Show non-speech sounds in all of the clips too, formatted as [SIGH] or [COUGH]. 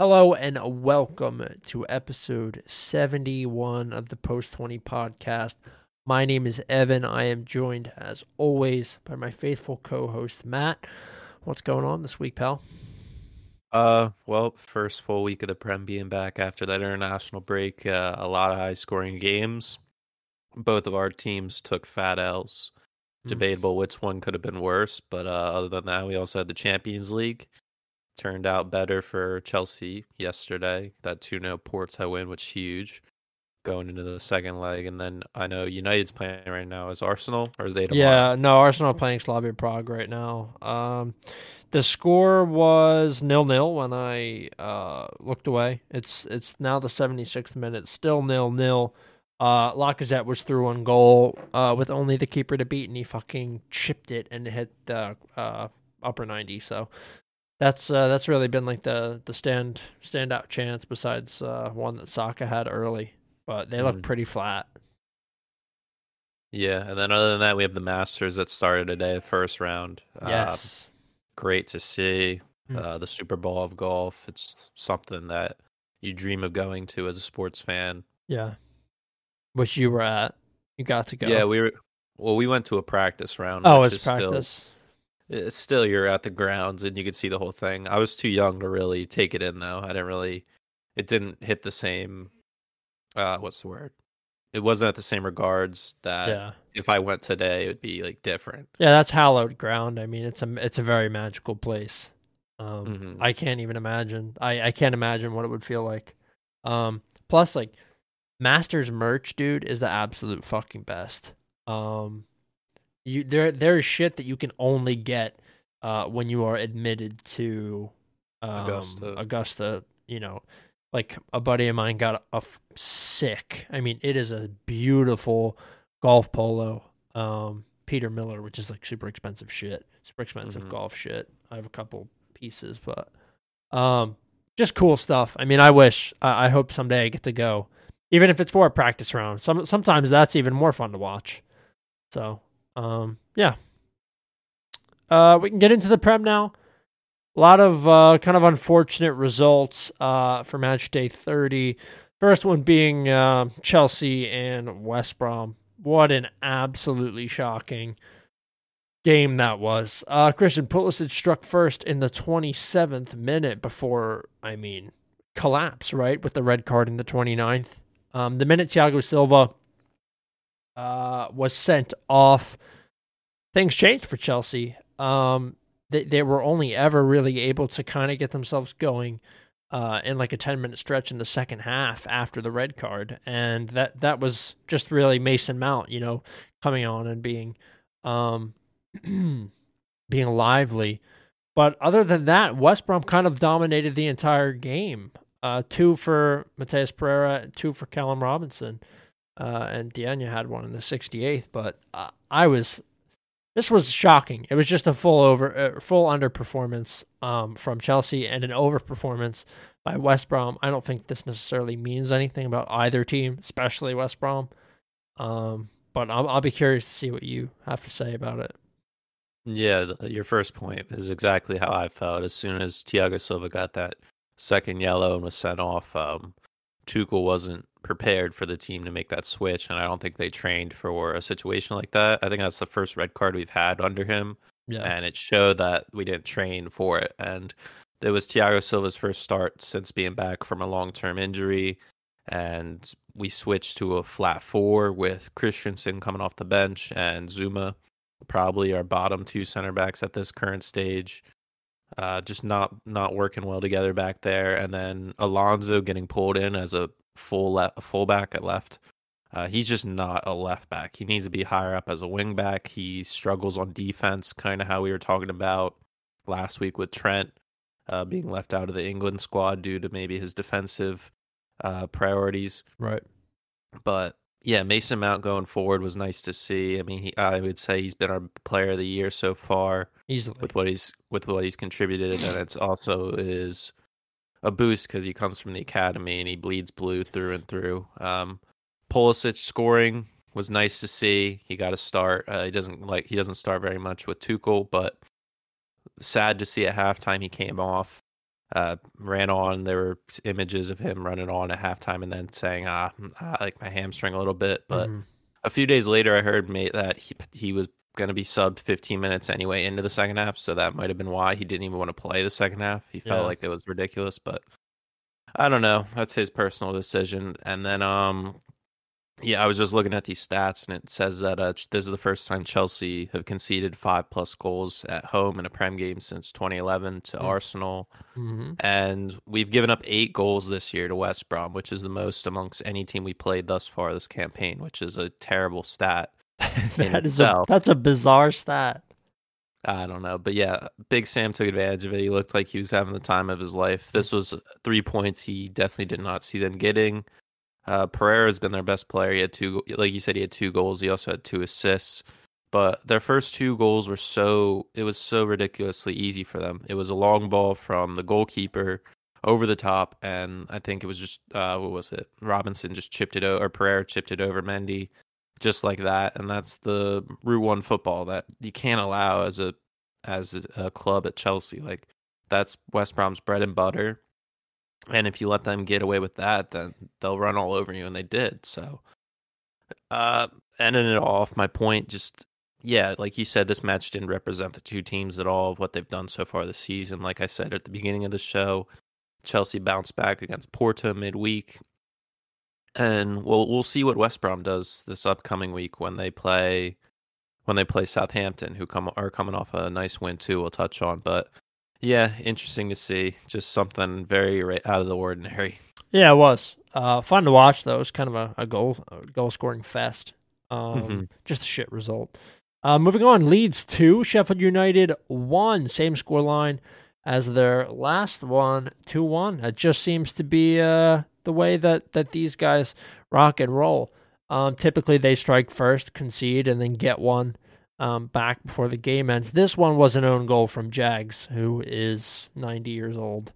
Hello and welcome to episode 71 of the Post 20 podcast. My name is Evan. I am joined, as always, by my faithful co host, Matt. What's going on this week, pal? Uh, well, first full week of the Prem being back after that international break. Uh, a lot of high scoring games. Both of our teams took fat L's. Mm. Debatable which one could have been worse, but uh, other than that, we also had the Champions League. Turned out better for Chelsea yesterday. That 2 0 Porto win, which huge going into the second leg. And then I know United's playing right now is Arsenal, or they tomorrow? Yeah, no, Arsenal playing Slavia Prague right now. Um, the score was nil nil when I uh, looked away. It's it's now the 76th minute, still nil nil. Uh, Lacazette was through on goal uh, with only the keeper to beat, and he fucking chipped it and hit the uh, upper 90. So that's uh, that's really been like the the stand standout chance besides uh, one that Saka had early, but they look Mhm. pretty flat. Yeah, and then other than that, we have the Masters that started today, the first round. Uh, Yes. great to see. Mm. Uh, the Super Bowl of golf. It's something that you dream of going to as a sports fan. Yeah. Which you were at. You got to go. Yeah, we were. Well, we went to a practice round. Oh, it's practice. Still, still you're at the grounds and you could see the whole thing. I was too young to really take it in though. I didn't really. It didn't hit the same. Uh, what's the word? It wasn't at the same regards that yeah. if I went today, it would be like different. Yeah, that's hallowed ground. I mean, it's a it's a very magical place. Um, Mhm. I can't even imagine. I I can't imagine what it would feel like. Um, plus, like Masters merch, dude, is the absolute fucking best. Um, you there there is shit that you can only get uh when you are admitted to um, Augusta. Augusta. You know, like a buddy of mine got a, f- sick. I mean, it is a beautiful golf polo. Um, Peter Millar, which is like super expensive shit, super expensive Mhm. golf shit. I have a couple pieces, but um, just cool stuff. I mean, I wish, I, I hope someday I get to go, even if it's for a practice round. Some sometimes that's even more fun to watch. So, um, yeah. Uh, we can get into the prem now. A lot of uh, kind of unfortunate results uh, for match day 30. First one being uh, Chelsea and West Brom. What an absolutely shocking game that was. Uh, Christian Pulisic struck first in the 27th minute before, I mean, collapse, right? With the red card in the 29th. Um, the minute Thiago Silva uh, was sent off, things changed for Chelsea. Um, they, they were only ever really able to kind of get themselves going uh, in like a 10 minute stretch in the second half after the red card. And that, that was just really Mason Mount, you know, coming on and being, um, [CLEARS THROAT] being lively. But other than that, West Brom kind of dominated the entire game. Uh, two for Matheus Pereira, two for Callum Robinson, uh, and Diagne had one in the 68th. But uh, I was, this was shocking. It was just a full over, uh, full underperformance um, from Chelsea and an overperformance by West Brom. I don't think this necessarily means anything about either team, especially West Brom. Um, but I'll, I'll be curious to see what you have to say about it. Yeah, th- your first point is exactly how I felt. As soon as Thiago Silva got that second yellow and was sent off, um, Tuchel wasn't prepared for the team to make that switch, and I don't think they trained for a situation like that. I think that's the first red card we've had under him, Yeah. and it showed that we didn't train for it. And it was Thiago Silva's first start since being back from a long-term injury, and we switched to a flat four with Christensen coming off the bench and Zouma probably our bottom two center backs at this current stage. Uh, just not not working well together back there, and then Alonso getting pulled in as a full le- a fullback at left. Uh, he's just not a left back. He needs to be higher up as a wing back. He struggles on defense, kind of how we were talking about last week with Trent uh, being left out of the England squad due to maybe his defensive uh, priorities. Right. But yeah, Mason Mount going forward was nice to see. I mean, he, I would say he's been our player of the year so far Easily. with what he's with what he's contributed, and it's also is a boost because he comes from the academy and he bleeds blue through and through. Um, Pulisic scoring was nice to see. He got a start. Uh, he doesn't like he doesn't start very much with Tuchel, but sad to see at halftime he came off. uh, ran on. There were images of him running on at halftime and then saying, "Ah, I like my hamstring a little bit." But Mhm. a few days later, I heard mate that he he was going to be subbed 15 minutes anyway into the second half, so that might have been why he didn't even want to play the second half. He felt Yeah. like it was ridiculous, but I don't know. That's his personal decision. And then, um, yeah, I was just looking at these stats, and it says that uh, this is the first time Chelsea have conceded five plus goals at home in a Prem game since 2011 to Mm. Arsenal. Mhm. And we've given up eight goals this year to West Brom, which is the most amongst any team we played thus far this campaign, which is a terrible stat. [LAUGHS] that is a, that's a bizarre stat. I don't know, but yeah, Big Sam took advantage of it. He looked like he was having the time of his life. This was three points he definitely did not see them getting. Uh, Pereira has been their best player. He had two, like you said, he had two goals. He also had two assists. But their first two goals were so it was so ridiculously easy for them. It was a long ball from the goalkeeper over the top, and I think it was just uh, what was it? Robinson just chipped it over, or Pereira chipped it over Mendy, just like that. And that's the Route One football that you can't allow as a as a, a club at Chelsea. Like that's West Brom's bread and butter. And if you let them get away with that, then they'll run all over you, and they did. So, uh, ending it off, my point just yeah, like you said, this match didn't represent the two teams at all of what they've done so far this season. Like I said at the beginning of the show, Chelsea bounced back against Porto midweek, and we'll we'll see what West Brom does this upcoming week when they play when they play Southampton, who come are coming off a nice win too. We'll touch on, but yeah, interesting to see. Just something very out of the ordinary. Yeah, it was uh, fun to watch. Though it was kind of a, a goal a goal scoring fest. Um, Mhm. Just a shit result. Uh, moving on, Leeds two, Sheffield United one. Same score line as their last one, two one. It just seems to be uh, the way that that these guys rock and roll. Um, typically, they strike first, concede, and then get one um, back before the game ends. This one was an own goal from Jags, who is 90 years old.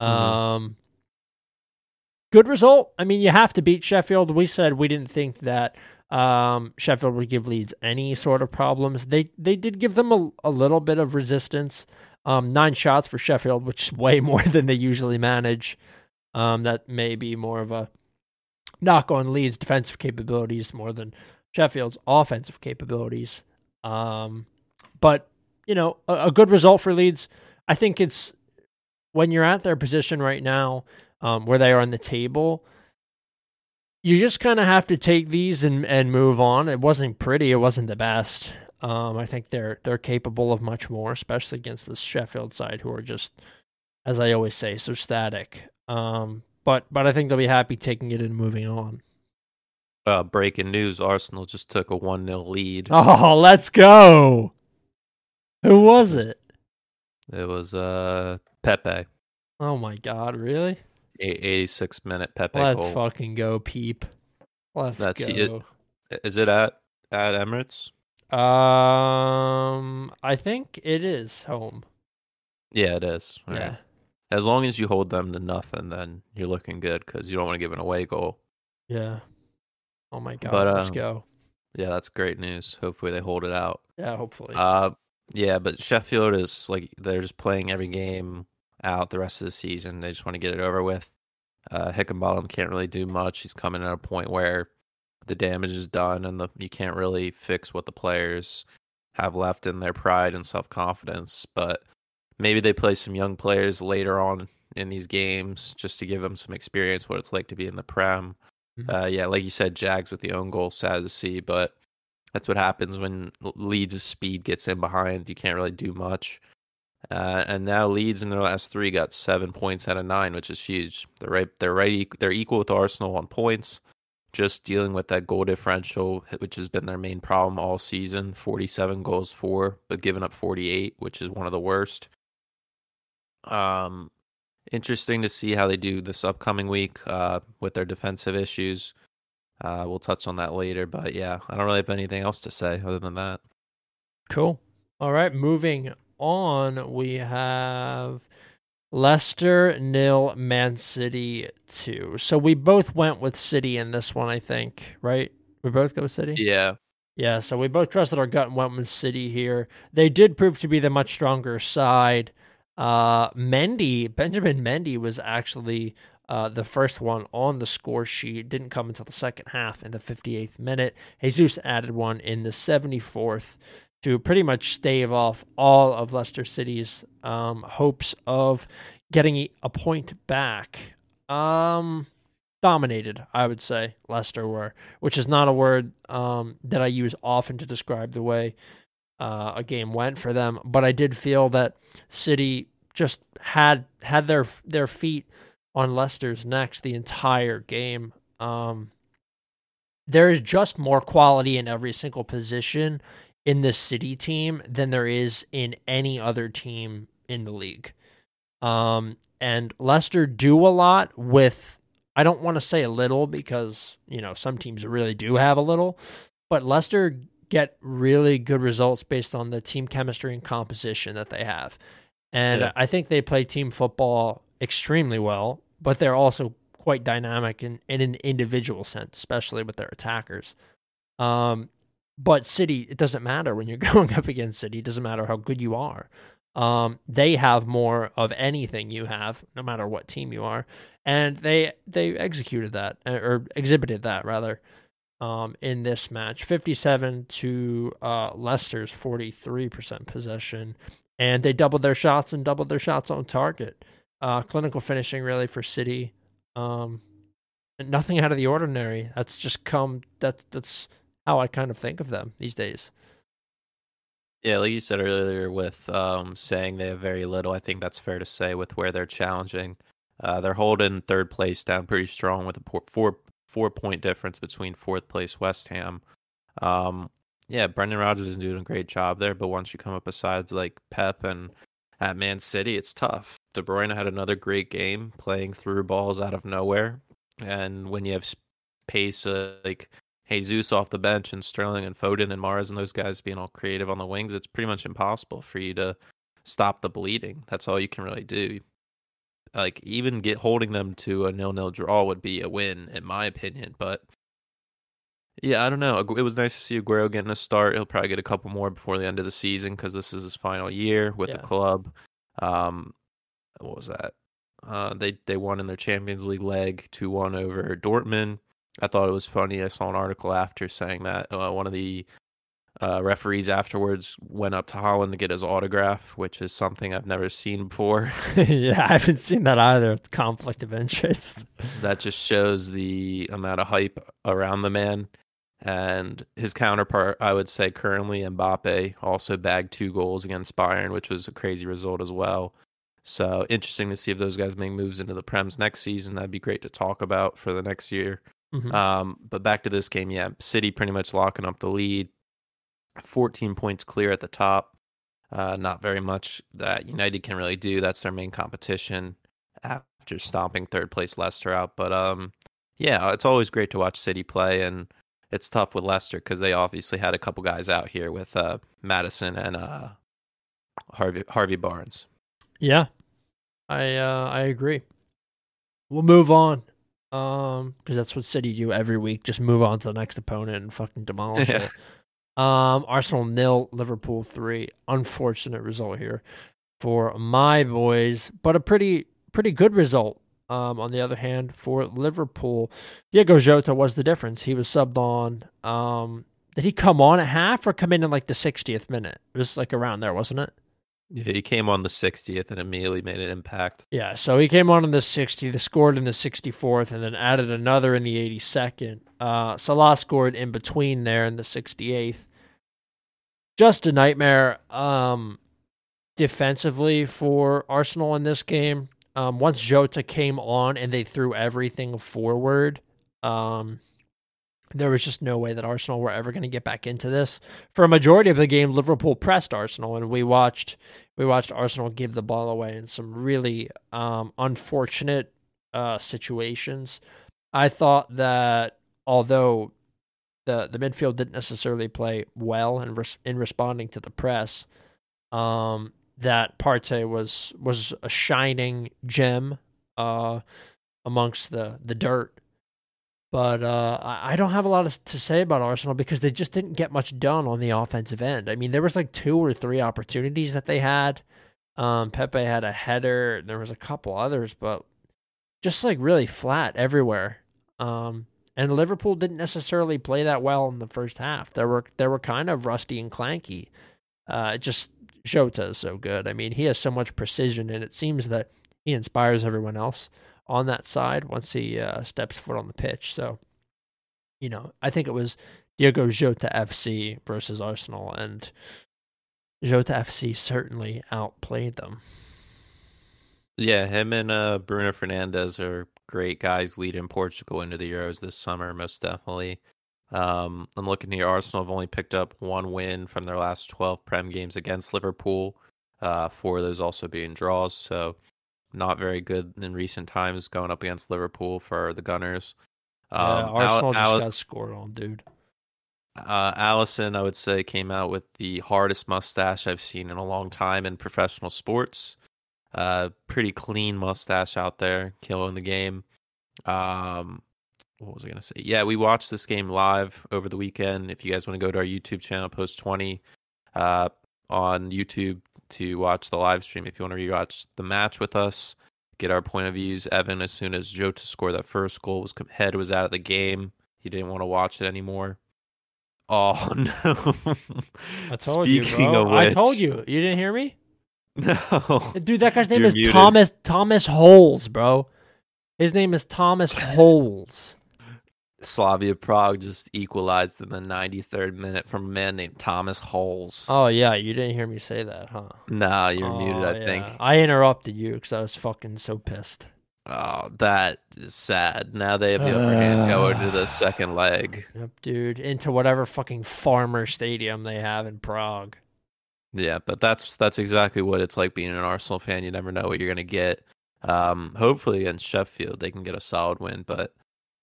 Mhm. Um, good result. I mean, you have to beat Sheffield. We said we didn't think that um, Sheffield would give Leeds any sort of problems. They they did give them a, a little bit of resistance. Um, nine shots for Sheffield, which is way [LAUGHS] more than they usually manage. Um, that may be more of a knock on Leeds' defensive capabilities more than Sheffield's offensive capabilities. Um, but you know, a, a good result for Leeds. I think it's when you're at their position right now, um, where they are on the table. You just kind of have to take these and, and move on. It wasn't pretty. It wasn't the best. Um, I think they're they're capable of much more, especially against this Sheffield side, who are just, as I always say, so static. Um, but but I think they'll be happy taking it and moving on. Uh, breaking news: Arsenal just took a one 0 lead. [LAUGHS] Oh, let's go! Who was it? It was uh Pepe, Oh my God! Really? a- 86 minute Pepe Let's goal. fucking go, peep. Let's That's go. it. Is it at at Emirates? Um, I think it is home. Yeah, it is. All yeah. right. As long as you hold them to nothing, then you're looking good because you don't want to give an away goal. Yeah. Oh my god. But, let's um, go. Yeah, that's great news. Hopefully they hold it out. Yeah, hopefully. Uh, yeah, but Sheffield is like they're just playing every game out the rest of the season. They just want to get it over with. Uh, Heckingbottom can't really do much. He's coming at a point where the damage is done, and the you can't really fix what the players have left in their pride and self confidence. But maybe they play some young players later on in these games just to give them some experience what it's like to be in the prem. Mhm. Uh, yeah, like you said, Jags with the own goal, sad to see, but that's what happens when Leeds' speed gets in behind. You can't really do much. Uh, and now Leeds in their last three got seven points out of nine, which is huge. They're right. They're right. They're equal with Arsenal on points. Just dealing with that goal differential, which has been their main problem all season. Forty-seven goals for, but giving up forty-eight, which is one of the worst. Um, interesting to see how they do this upcoming week uh, with their defensive issues. Uh, we'll touch on that later, but yeah, I don't really have anything else to say other than that. Cool. All right, moving on, we have Leicester nil, Man City two. So we both went with City in this one, I think, right? We both go with City. Yeah, Yeah, so we both trusted our gut and went with City here. They did prove to be the much stronger side. Uh, Mendy, Benjamin Mendy was actually uh, the first one on the score sheet. Didn't come until the second half in the 58th minute. Jesus added one in the 74th to pretty much stave off all of Leicester City's um, hopes of getting a point back. Um, dominated, I would say Leicester were, which is not a word um, that I use often to describe the way uh, a game went for them. But I did feel that City just had had their their feet on Leicester's necks the entire game. Um, there is just more quality in every single position in this City team than there is in any other team in the league. Um, and Leicester do a lot with I don't want to say a little because, you know, some teams really do have a little, but Leicester get really good results based on the team chemistry and composition that they have. And yeah. I think they play team football extremely well, but they're also quite dynamic in, in an individual sense, especially with their attackers. Um, but City, it doesn't matter when you're [LAUGHS] going up against City. It doesn't matter how good you are. Um, they have more of anything you have, no matter what team you are, and they they executed that or exhibited that rather um, in this match. Fifty-seven to uh, Leicester's forty-three percent possession, and they doubled their shots and doubled their shots on target. Uh, clinical finishing really for City. Um, nothing out of the ordinary. That's just come. That that's how I kind of think of them these days. Yeah, like you said earlier, with um, saying they have very little, I think that's fair to say with where they're challenging. Uh, they're holding third place down pretty strong with a four four point difference between fourth place West Ham. Um, yeah, Brendan Rodgers is doing a great job there, but once you come up besides like Pep and at Man City, it's tough. De Bruyne had another great game playing through balls out of nowhere, and when you have pace uh, like Jesus off the bench and Sterling and Foden and Mahrez and those guys being all creative on the wings, it's pretty much impossible for you to stop the bleeding. That's all you can really do. Like even get holding them to a nil-nil draw would be a win in my opinion, but yeah, I don't know. It was nice to see Aguero getting a start. He'll probably get a couple more before the end of the season because this is his final year with yeah. the club. Um, what was that? Uh, they they won in their Champions League leg two one over Dortmund. I thought it was funny. I saw an article after saying that uh, one of the uh, referees afterwards went up to Haaland to get his autograph, which is something I've never seen before. [LAUGHS] yeah, I haven't seen that either. Conflict of interest. that just shows the amount of hype around the man. And his counterpart, I would say, currently Mbappe also bagged two goals against Bayern, which was a crazy result as well. So interesting to see if those guys make moves into the Prems next season. That'd be great to talk about for the next year. Mm-hmm. Um, but back to this game, yeah, City pretty much locking up the lead, 14 points clear at the top. Uh, not very much that United can really do. That's their main competition after stomping third place Leicester out. But um, yeah, it's always great to watch City play, and it's tough with Leicester because they obviously had a couple guys out here with uh, Maddison and uh, Harvey Harvey Barnes. Yeah, I uh, I agree. We'll move on um, because that's what City do every week. Just move on to the next opponent and fucking demolish [LAUGHS] yeah. it. Um, Arsenal nil, Liverpool three. Unfortunate result here for my boys, but a pretty pretty good result. Um, on the other hand, for Liverpool, Diego Jota was the difference. He was subbed on. Um, did he come on at half or come in in like the 60th minute? It was like around there, wasn't it? Yeah, he came on the 60th and immediately made an impact. Yeah, so he came on in the 60th, scored in the 64th, and then added another in the 82nd. Uh, Salah scored in between there in the 68th. Just a nightmare um, defensively for Arsenal in this game. Um, once Jota came on and they threw everything forward, um, there was just no way that Arsenal were ever going to get back into this. For a majority of the game, Liverpool pressed Arsenal, and we watched we watched Arsenal give the ball away in some really um, unfortunate uh, situations. I thought that although the the midfield didn't necessarily play well in res- in responding to the press, um, that Partey was was a shining gem uh, amongst the the dirt but uh, I don't have a lot to say about Arsenal because they just didn't get much done on the offensive end. I mean, there was like two or three opportunities that they had. Um, Pepe had a header. There was a couple others, but just like really flat everywhere. Um, and Liverpool didn't necessarily play that well in the first half. They were they were kind of rusty and clanky. Uh, just Jota is so good. I mean, he has so much precision, and it seems that he inspires everyone else on that side once he uh, steps foot on the pitch. So, you know, I think it was Diego Jota FC versus Arsenal, and Jota FC certainly outplayed them. Yeah, him and uh, Bruno Fernandes are great guys leading Portugal into the Euros this summer, most definitely. Um, I'm looking here. Arsenal have only picked up one win from their last 12 Prem games against Liverpool. Uh, four of those also being draws, so not very good in recent times going up against Liverpool for the Gunners. Um, yeah, Arsenal Al- just Al- got scored on, dude. Uh, Alisson, I would say, came out with the hardest mustache I've seen in a long time in professional sports. Uh, pretty clean mustache out there, killing the game. Um, what was I gonna say? Yeah, we watched this game live over the weekend. If you guys want to go to our YouTube channel, post twenty, uh, on YouTube to watch the live stream. If you want to rewatch the match with us, get our point of views. Evan, as soon as Jota scored that first goal, was head was out of the game. He didn't want to watch it anymore. Oh [LAUGHS] no! I told Speaking you, bro. Which, I told you. You didn't hear me. No, dude, that guy's name is muted. Thomas Thomas Holes, bro. His name is Thomas Holes. Slavia Prague just equalized in the 93rd minute from a man named Thomas Holes. Oh yeah, you didn't hear me say that, huh? Nah, you're oh, muted. I oh, yeah. think I interrupted you because I was fucking so pissed. Oh, that is sad. Now they have the upper hand going to the second leg. [SIGHS] Yep, dude, into whatever fucking farmer stadium they have in Prague. Yeah, but that's that's exactly what it's like being an Arsenal fan. You never know what you're gonna get. Um, hopefully against Sheffield they can get a solid win, but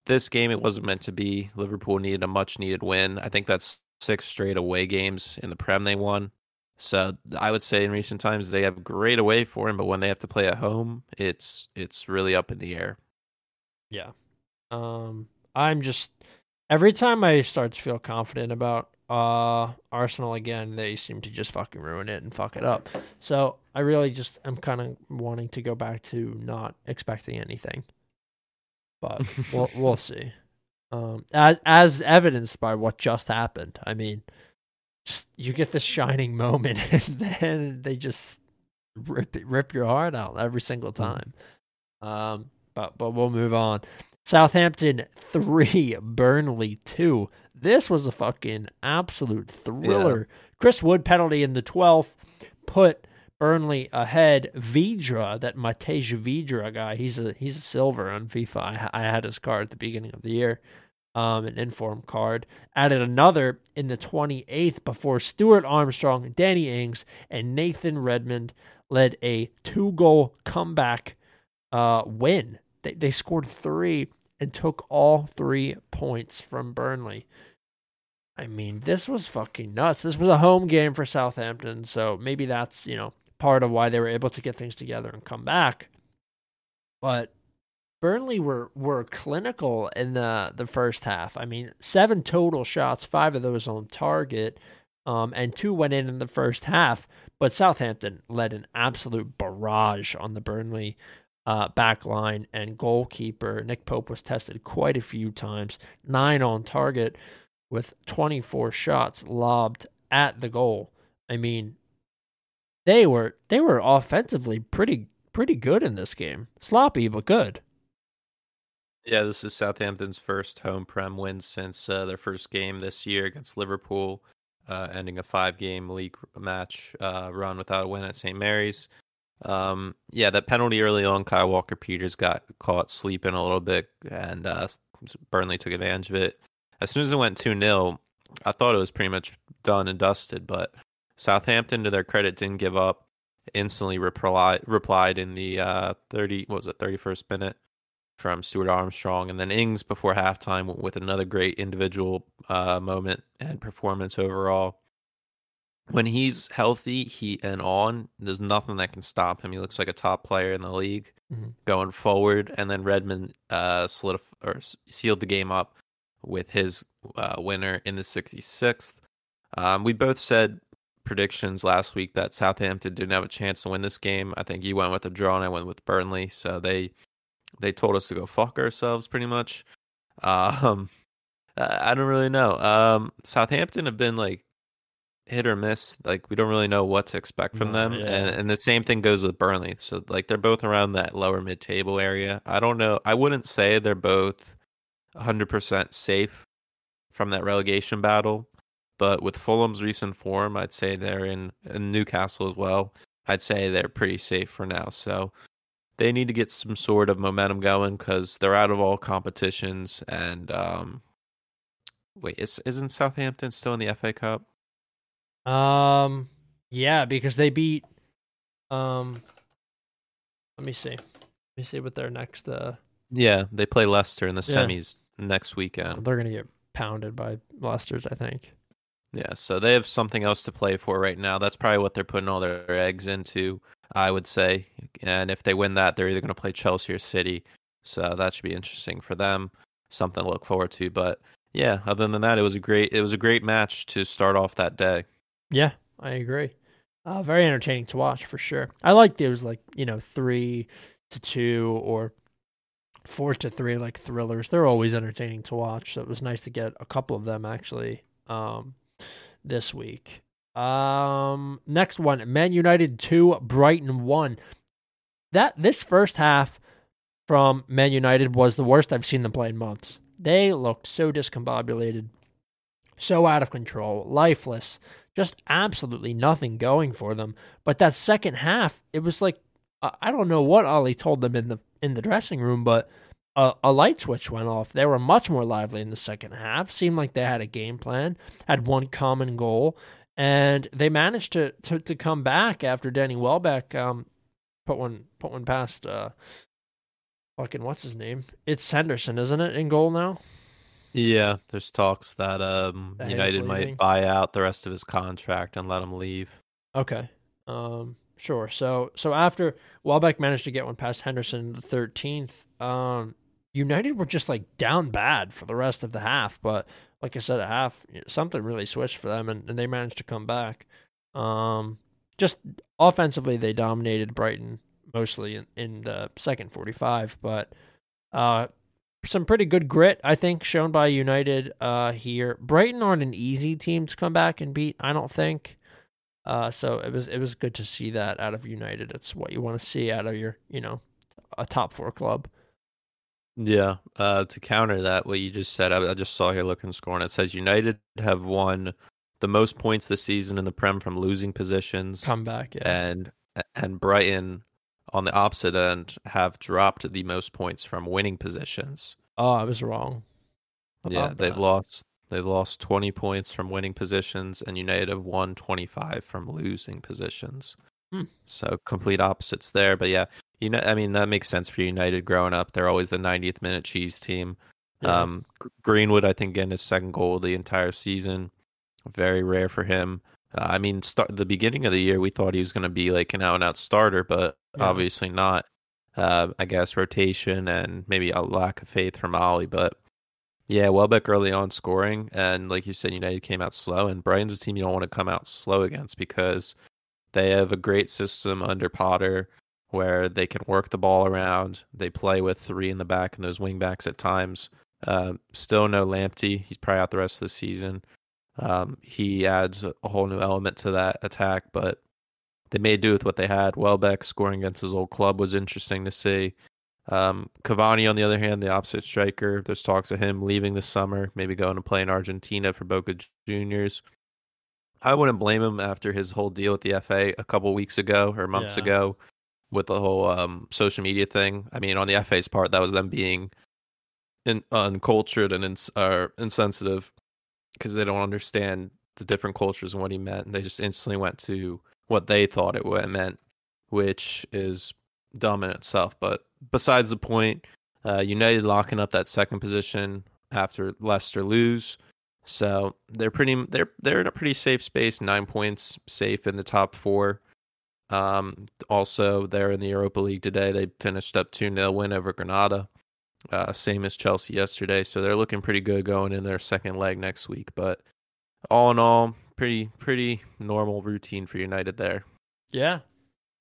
this game it wasn't meant to be. Liverpool needed a much needed win. I think that's six straight away games in the Prem they won. So I would say in recent times they have great away for him, but when they have to play at home, it's it's really up in the air. Yeah. Um I'm just every time I start to feel confident about uh Arsenal again, they seem to just fucking ruin it and fuck it up. So I really just am kind of wanting to go back to not expecting anything. But [LAUGHS] we'll we'll see. Um as as evidenced by what just happened. I mean, just you get the shining moment [LAUGHS] and then they just rip rip your heart out every single mm. time. Um but but we'll move on. Southampton 3 [LAUGHS] Burnley 2. This was a fucking absolute thriller. Yeah. Chris Wood penalty in the 12th put Burnley ahead. Vydra, that Matej Vydra guy, he's a he's a silver on FIFA. I, I had his card at the beginning of the year um, an inform card. Added another in the 28th before Stuart Armstrong, Danny Ings, and Nathan Redmond led a two goal comeback uh, win. They, they scored three and took all three points from Burnley. I mean, this was fucking nuts. This was a home game for Southampton, so maybe that's, you know, part of why they were able to get things together and come back. But Burnley were were clinical in the the first half. I mean, seven total shots, five of those on target, um, and two went in in the first half. But Southampton led an absolute barrage on the Burnley uh, back line and goalkeeper. Nick Pope was tested quite a few times, nine on target with 24 shots lobbed at the goal. I mean, they were they were offensively pretty pretty good in this game. Sloppy but good. Yeah, this is Southampton's first home prem win since uh, their first game this year against Liverpool, uh, ending a five-game league match uh, run without a win at St Mary's. Um, yeah, that penalty early on, Kyle Walker Peters got caught sleeping a little bit, and uh, Burnley took advantage of it. As soon as it went 2 0, I thought it was pretty much done and dusted, but Southampton, to their credit, didn't give up. Instantly reply, replied in the uh, 30, what was it, 31st minute from Stuart Armstrong, and then Ings before halftime with another great individual uh, moment and performance overall. When he's healthy, he and on, there's nothing that can stop him. He looks like a top player in the league mm-hmm. going forward. And then Redmond uh, solidif- or sealed the game up with his uh, winner in the 66th. Um, we both said predictions last week that Southampton didn't have a chance to win this game. I think you went with a draw and I went with Burnley. So they they told us to go fuck ourselves pretty much. [LAUGHS] Um, I don't really know. Um, Southampton have been like hit or miss. Like we don't really know what to expect from No, them, yeah. and and the same thing goes with Burnley. So like they're both around that lower mid table area. I don't know. I wouldn't say they're both 100% safe from that relegation battle, but with Fulham's recent form, I'd say they're in, in Newcastle as well. I'd say they're pretty safe for now. So they need to get some sort of momentum going because they're out of all competitions. And um, wait, is, isn't Southampton still in the FA Cup? Um, yeah, because they beat. Um, let me see. Let me see what their next. Uh, Yeah, they play Leicester in the Yeah. semis next weekend. they're gonna get pounded by Leicester's, I think. Yeah, so they have something else to play for right now. That's probably what they're putting all their eggs into, I would say. And if they win that, they're either going to play Chelsea or City. So that should be interesting for them. Something to look forward to. But yeah, other than that, it was a great it was a great match to start off that day. Yeah, I agree. Uh, very entertaining to watch for sure. I like those like you know three to two or four to three like thrillers. They're always entertaining to watch. So it was nice to get a couple of them actually um, this week. Um, next one, Man United two, Brighton one. That this first half from Man United was the worst I've seen them play in months. They looked so discombobulated, so out of control, lifeless just absolutely nothing going for them. But that second half, it was like I don't know what Ole told them in the in the dressing room, but a, a light switch went off. They were much more lively in the second half. Seemed like they had a game plan, had one common goal, and they managed to to, to come back after Danny Welbeck um put one put one past uh fucking what's his name? It's Henderson, isn't it, in goal now? Yeah, there's talks that um, That United might buy out the rest of his contract and let him leave. Okay. Um, sure. So so after Welbeck managed to get one past Henderson the thirteenth, um, United were just like down bad for the rest of the half. But like I said, at half something really switched for them, and, and they managed to come back. Um, just offensively, they dominated Brighton mostly in, in the second forty-five, but uh, some pretty good grit, I think, shown by United uh, here. Brighton aren't an easy team to come back and beat. I don't think. Uh, so it was it was good to see that out of United. It's what you want to see out of your you know a top four club. Yeah. Uh, to counter that, what you just said, I, I just saw here looking scoring. It says United have won the most points this season in the Prem from losing positions, Comeback, yeah. and and Brighton on the opposite end have dropped the most points from winning positions. oh, I was wrong. yeah, they've that. lost they've lost 20 points from winning positions and United have won 25 from losing positions. Hmm. So complete opposites there, but yeah, you know I mean that makes sense for United growing up. They're always the 90th minute cheese team. Yeah. Um Greenwood I think getting his second goal of the entire season. Very rare for him. Uh, I mean, start the beginning of the year, we thought he was going to be like an out and out starter, but Yeah. obviously not. Uh, I guess rotation and maybe a lack of faith from Ole, but yeah, Welbeck early on scoring, and like you said, United came out slow, and Brighton's a team you don't want to come out slow against because they have a great system under Potter where they can work the ball around. They play with three in the back and those wing backs at times. Uh, still no Lamptey; he's probably out the rest of the season. Um, he adds a whole new element to that attack, but they made do with what they had. Welbeck scoring against his old club was interesting to see. Um, Cavani, on the other hand, the opposite striker, there's talks of him leaving this summer, maybe going to play in Argentina for Boca Juniors. I wouldn't blame him after his whole deal with the FA a couple weeks ago or months Yeah. ago with the whole um, social media thing. I mean, on the FA's part, that was them being in, uncultured and ins- or insensitive because they don't understand the different cultures and what he meant. And they just instantly went to what they thought it meant, which is dumb in itself. But besides the point, uh, United locking up that second position after Leicester lose. So they're pretty they're they're in a pretty safe space, nine points safe in the top four. Um, also, they're in the Europa League today. They finished up 2 0 win over Granada, uh, same as Chelsea yesterday. So they're looking pretty good going in their second leg next week. But all in all, pretty pretty normal routine for United there. Yeah.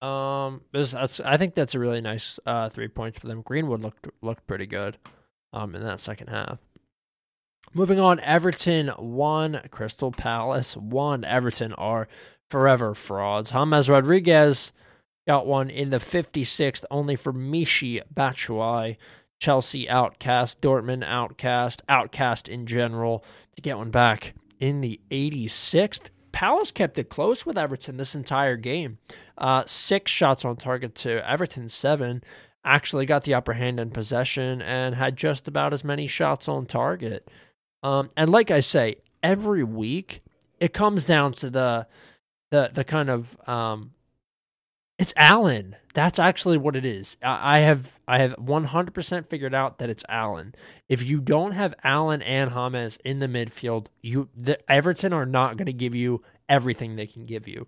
Um, this, that's, I think that's a really nice uh, three points for them. Greenwood looked looked pretty good um, in that second half. Moving on, Everton one, Crystal Palace one. Everton are forever frauds. James Rodriguez got one in the 56th, only for Michy Batshuayi. Chelsea outcast, Dortmund outcast, outcast in general to get one back in the 86th. Palace kept it close with Everton this entire game. Uh, six shots on target to Everton seven. Actually got the upper hand in possession and had just about as many shots on target. Um, and like I say, every week it comes down to the the the kind of um, it's Allen. That's actually what it is. I have I have 100% figured out that it's Allen. If you don't have Allen and James in the midfield, you the Everton are not going to give you everything they can give you.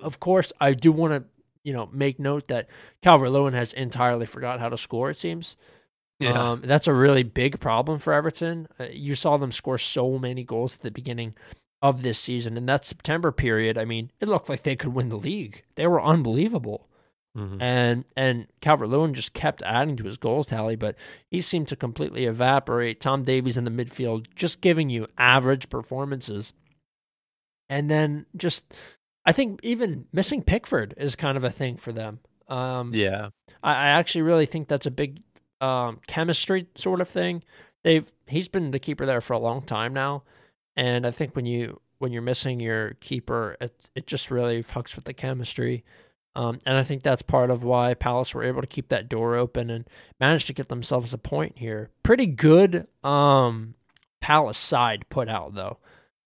Of course, I do want to you know make note that Calvert Lewin has entirely forgot how to score. It seems. Yeah. Um, that's a really big problem for Everton. Uh, you saw them score so many goals at the beginning of this season. In that September period, I mean, it looked like they could win the league. They were unbelievable. Mm-hmm. And and Calvert Lewin just kept adding to his goals tally, but he seemed to completely evaporate. Tom Davies in the midfield just giving you average performances. And then just I think even missing Pickford is kind of a thing for them. Um, yeah. I, I actually really think that's a big um, chemistry sort of thing. They've he's been the keeper there for a long time now and I think when you when you're missing your keeper, it it just really fucks with the chemistry. Um, and I think that's part of why Palace were able to keep that door open and managed to get themselves a point here. Pretty good um, Palace side put out though.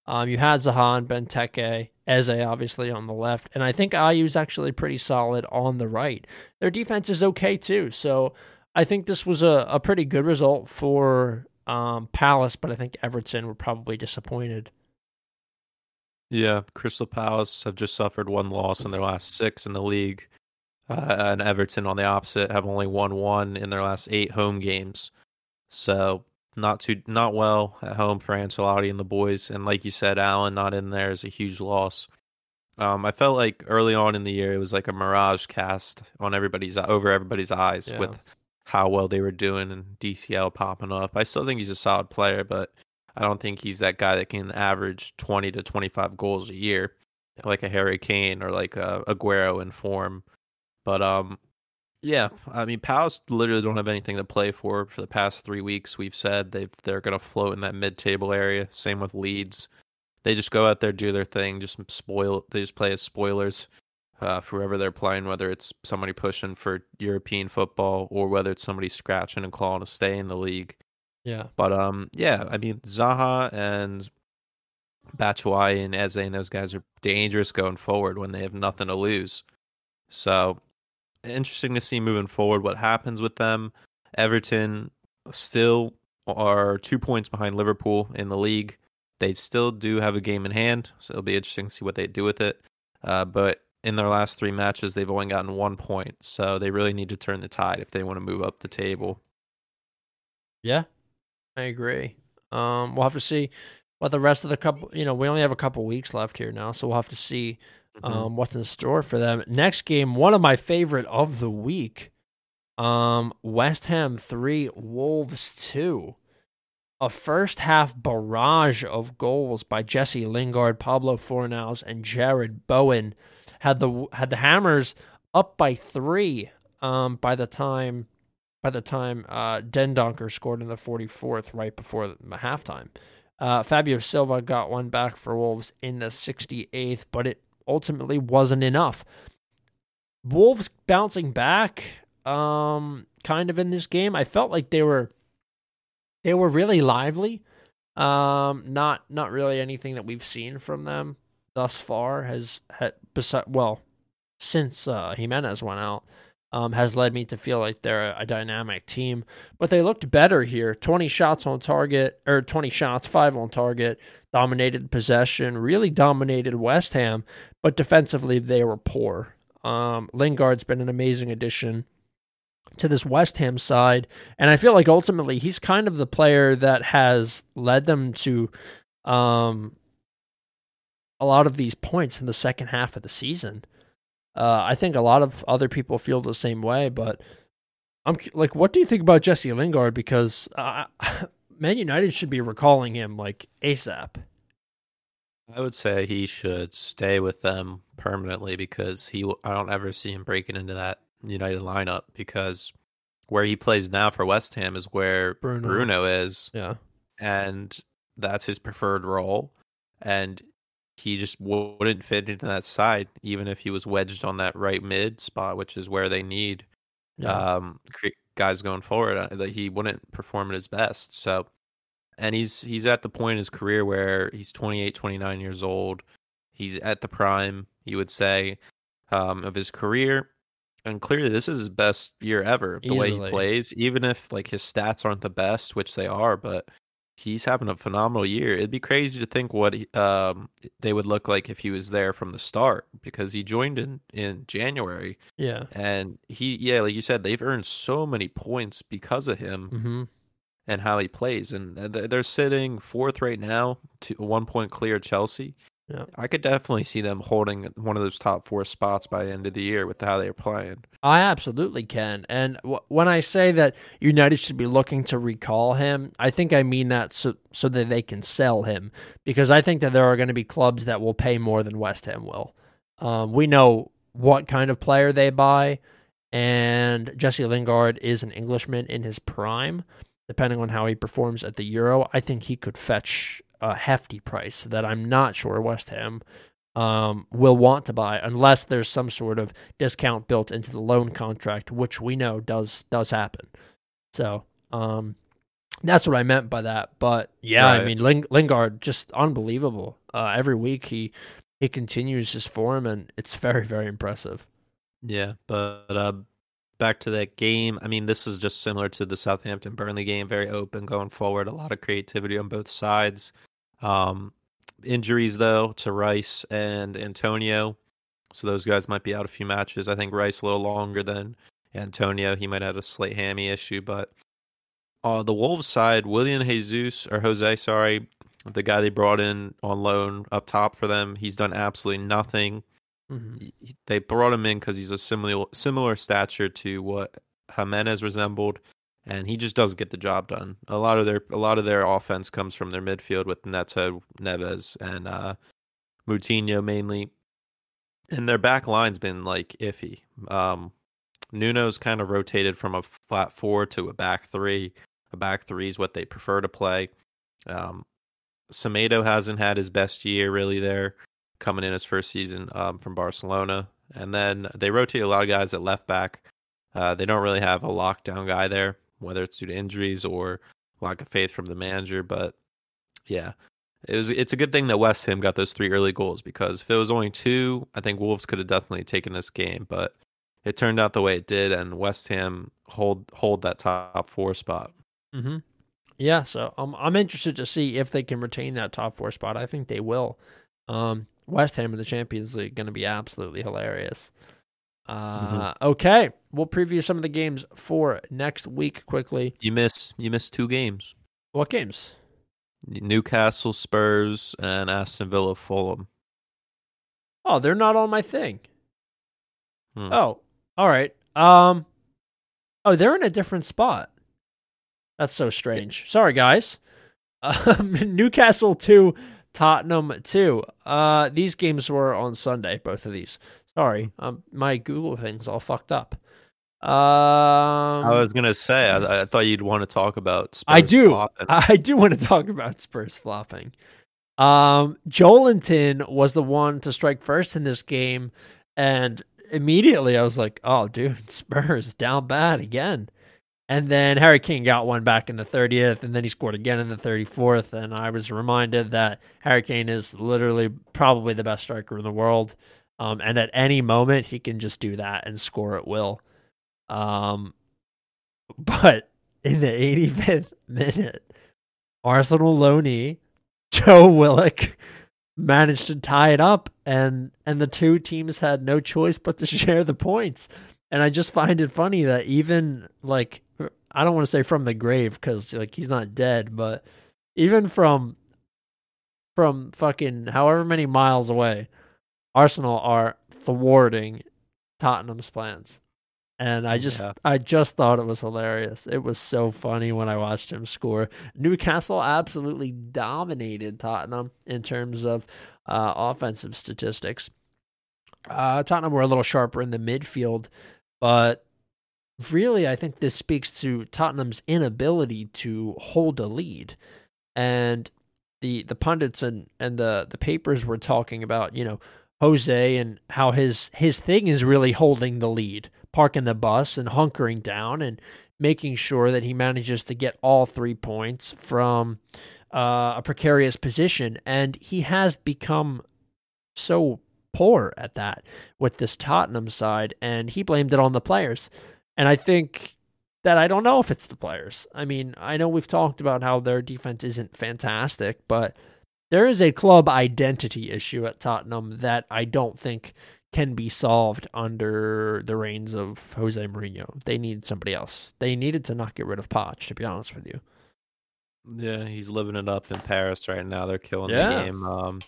Um, you had Zaha and Benteke, Eze obviously on the left, and I think Ayew's actually pretty solid on the right. Their defense is okay too, so I think this was a, a pretty good result for um, Palace, but I think Everton were probably disappointed. Yeah, Crystal Palace have just suffered one loss in their last six in the league, uh, and Everton, on the opposite, have only won one in their last eight home games. So not too not well at home for Ancelotti and the boys. And like you said, Allen not in there is a huge loss. Um, I felt like early on in the year it was like a mirage cast on everybody's over everybody's eyes yeah. with how well they were doing and DCL popping up. I still think he's a solid player, but I don't think he's that guy that can average 20 to 25 goals a year, like a Harry Kane or like a Aguero in form. But um, yeah, I mean, Palace literally don't have anything to play for. For the past three weeks, we've said they they're going to float in that mid-table area. Same with Leeds. They just go out there, do their thing, just spoil. They just play as spoilers uh, for whoever they're playing, whether it's somebody pushing for European football or whether it's somebody scratching and clawing to stay in the league. Yeah. But um, yeah, I mean Zaha and Batshuayi and Eze and those guys are dangerous going forward when they have nothing to lose. So interesting to see moving forward what happens with them. Everton still are two points behind Liverpool in the league. They still do have a game in hand, so it'll be interesting to see what they do with it. Uh, but in their last three matches, they've only gotten one point. So they really need to turn the tide if they want to move up the table. Yeah, I agree. Um, we'll have to see what the rest of the couple. You know, we only have a couple weeks left here now, so we'll have to see mm-hmm. um, what's in store for them. Next game, one of my favorite of the week. Um, West Ham three, Wolves two. A first half barrage of goals by Jesse Lingard, Pablo Fornals, and Jarrod Bowen had the had the Hammers up by three um, by the time by the time uh, Dendoncker scored in the 44th, right before the halftime. Uh, Fabio Silva got one back for Wolves in the 68th, but it ultimately wasn't enough. Wolves bouncing back, um, kind of in this game. I felt like they were they were really lively. Um, not not really anything that we've seen from them thus far has had beside well since uh, Jimenez went out um, has led me to feel like they're a, a, dynamic team. But they looked better here. Twenty shots on target or twenty shots, five on target. Dominated possession, really dominated West Ham, but defensively they were poor. Um, Lingard's been an amazing addition to this West Ham side, and I feel like ultimately he's kind of the player that has led them to um, a lot of these points in the second half of the season. Uh, I think a lot of other people feel the same way, but I'm like, what do you think about Jesse Lingard? Because uh, [LAUGHS] Man United should be recalling him like ASAP. I would say he should stay with them permanently because he. I don't ever see him breaking into that United lineup because where he plays now for West Ham is where Bruno. Bruno is, Yeah. and that's his preferred role. And he just wouldn't fit into that side, even if he was wedged on that right mid spot, which is where they need Yeah. um, guys going forward. uh, That he wouldn't perform at his best. So, and he's he's at the point in his career where he's 28, 29 years old. He's at the prime, you would say, um, of his career. And clearly, this is his best year ever. The way he plays, even if like his stats aren't the best, which they are, but he's having a phenomenal year. It'd be crazy to think what he, um, they would look like if he was there from the start because he joined in in January yeah. and he yeah like you said they've earned so many points because of him Mm-hmm. and how he plays and they're sitting fourth right now to one point clear chelsea Yeah. i could definitely see them holding one of those top four spots by the end of the year with how they're playing I absolutely can. And w- when I say that United should be looking to recall him, I think I mean that so so that they can sell him because I think that there are going to be clubs that will pay more than West Ham will. Um, we know what kind of player they buy, and Jesse Lingard is an Englishman in his prime. Depending on how he performs at the Euro, I think he could fetch a hefty price that I'm not sure West Ham um, will want to buy unless there's some sort of discount built into the loan contract, which we know does does happen. So um, that's what I meant by that. But yeah, I mean Ling- Lingard just unbelievable. Uh, every week he he continues his form, and it's very very impressive. yeah but uh back to that game i mean this is just similar to the southampton burnley game very open going forward a lot of creativity on both sides. Um injuries though to rice and antonio. So those guys might be out a few matches. I think rice a little longer than antonio. He might have a slight hammy issue but uh the wolves side Willian jesus or jose sorry the guy they brought in on loan up top for them he's done absolutely nothing Mhm. he- they brought him in because he's a similar similar stature to what Jimenez resembled, and he just doesn't get the job done. A lot of their a lot of their offense comes from their midfield with Neto, Neves, and uh, Moutinho mainly, and their back line's been like iffy. Um, Nuno's kind of rotated from a flat four to a back three. A back three is what they prefer to play. Um, Semedo hasn't had his best year really there coming in his first season um, from Barcelona. And then they rotate a lot of guys at left back. Uh, they don't really have a lockdown guy there, whether it's due to injuries or lack of faith from the manager. But yeah, it was. It's a good thing that West Ham got those three early goals because if it was only two, I think Wolves could have definitely taken this game. But it turned out the way it did, and West Ham hold hold that top four spot. Mm-hmm. Yeah, so I'm I'm interested to see if they can retain that top four spot. I think they will. Um, West Ham in the Champions League going to be absolutely hilarious. Uh, okay, we'll preview some of the games for next week quickly. You miss you missed two games: What games? Newcastle, Spurs, and Aston Villa, Fulham. Oh, they're not on my thing. Hmm. Oh, all right. Um, oh, they're in a different spot. That's so strange. Sorry, guys. [LAUGHS] Um, Newcastle two, Tottenham two. Uh, these games were on Sunday. Both of these. Sorry, um, my Google thing's all fucked up. Um, I was gonna say, I, I thought you'd want to talk about. Spurs [LAUGHS] I do. flopping. I do want to talk about Spurs flopping. Um, Joelinton was the one to strike first in this game, and immediately I was like, "Oh, dude, [LAUGHS] Spurs down bad again." And then Harry Kane got one back in the 30th, and then he scored again in the 34th. And I was reminded that Harry Kane is literally probably the best striker in the world. Um, and at any moment, he can just do that and score at will. Um, [LAUGHS] but in the 85th minute, Arsenal loanee, Joe Willock managed to tie it up, and and the two teams had no choice but to [LAUGHS] share the points. And I just find it funny that even like I don't want to say from the grave because like he's not dead, but even from from fucking however many miles away, Arsenal are thwarting Tottenham's plans. And I just Yeah. I just thought it was hilarious. It was so funny when I watched him score. Newcastle absolutely dominated Tottenham in terms of uh, offensive statistics. Uh, Tottenham were a little sharper in the midfield, but really, I think this speaks to Tottenham's inability to hold a lead. And the the pundits and, and the, the papers were talking about, you know, Jose and how his his thing is really holding the lead, parking the bus and hunkering down and making sure that he manages to get all three points from uh, a precarious position. And he has become so poor at that with this Tottenham side, and he blamed it on the players. And I think that I don't know if it's the players. I mean, I know we've talked about how their defense isn't fantastic, but there is a club identity issue at Tottenham that I don't think can be solved under the reins of Jose Mourinho. They need somebody else. They needed to not get rid of Poch, to be honest with you. Yeah, he's living it up in Paris right now. They're killing Yeah. the game. Um,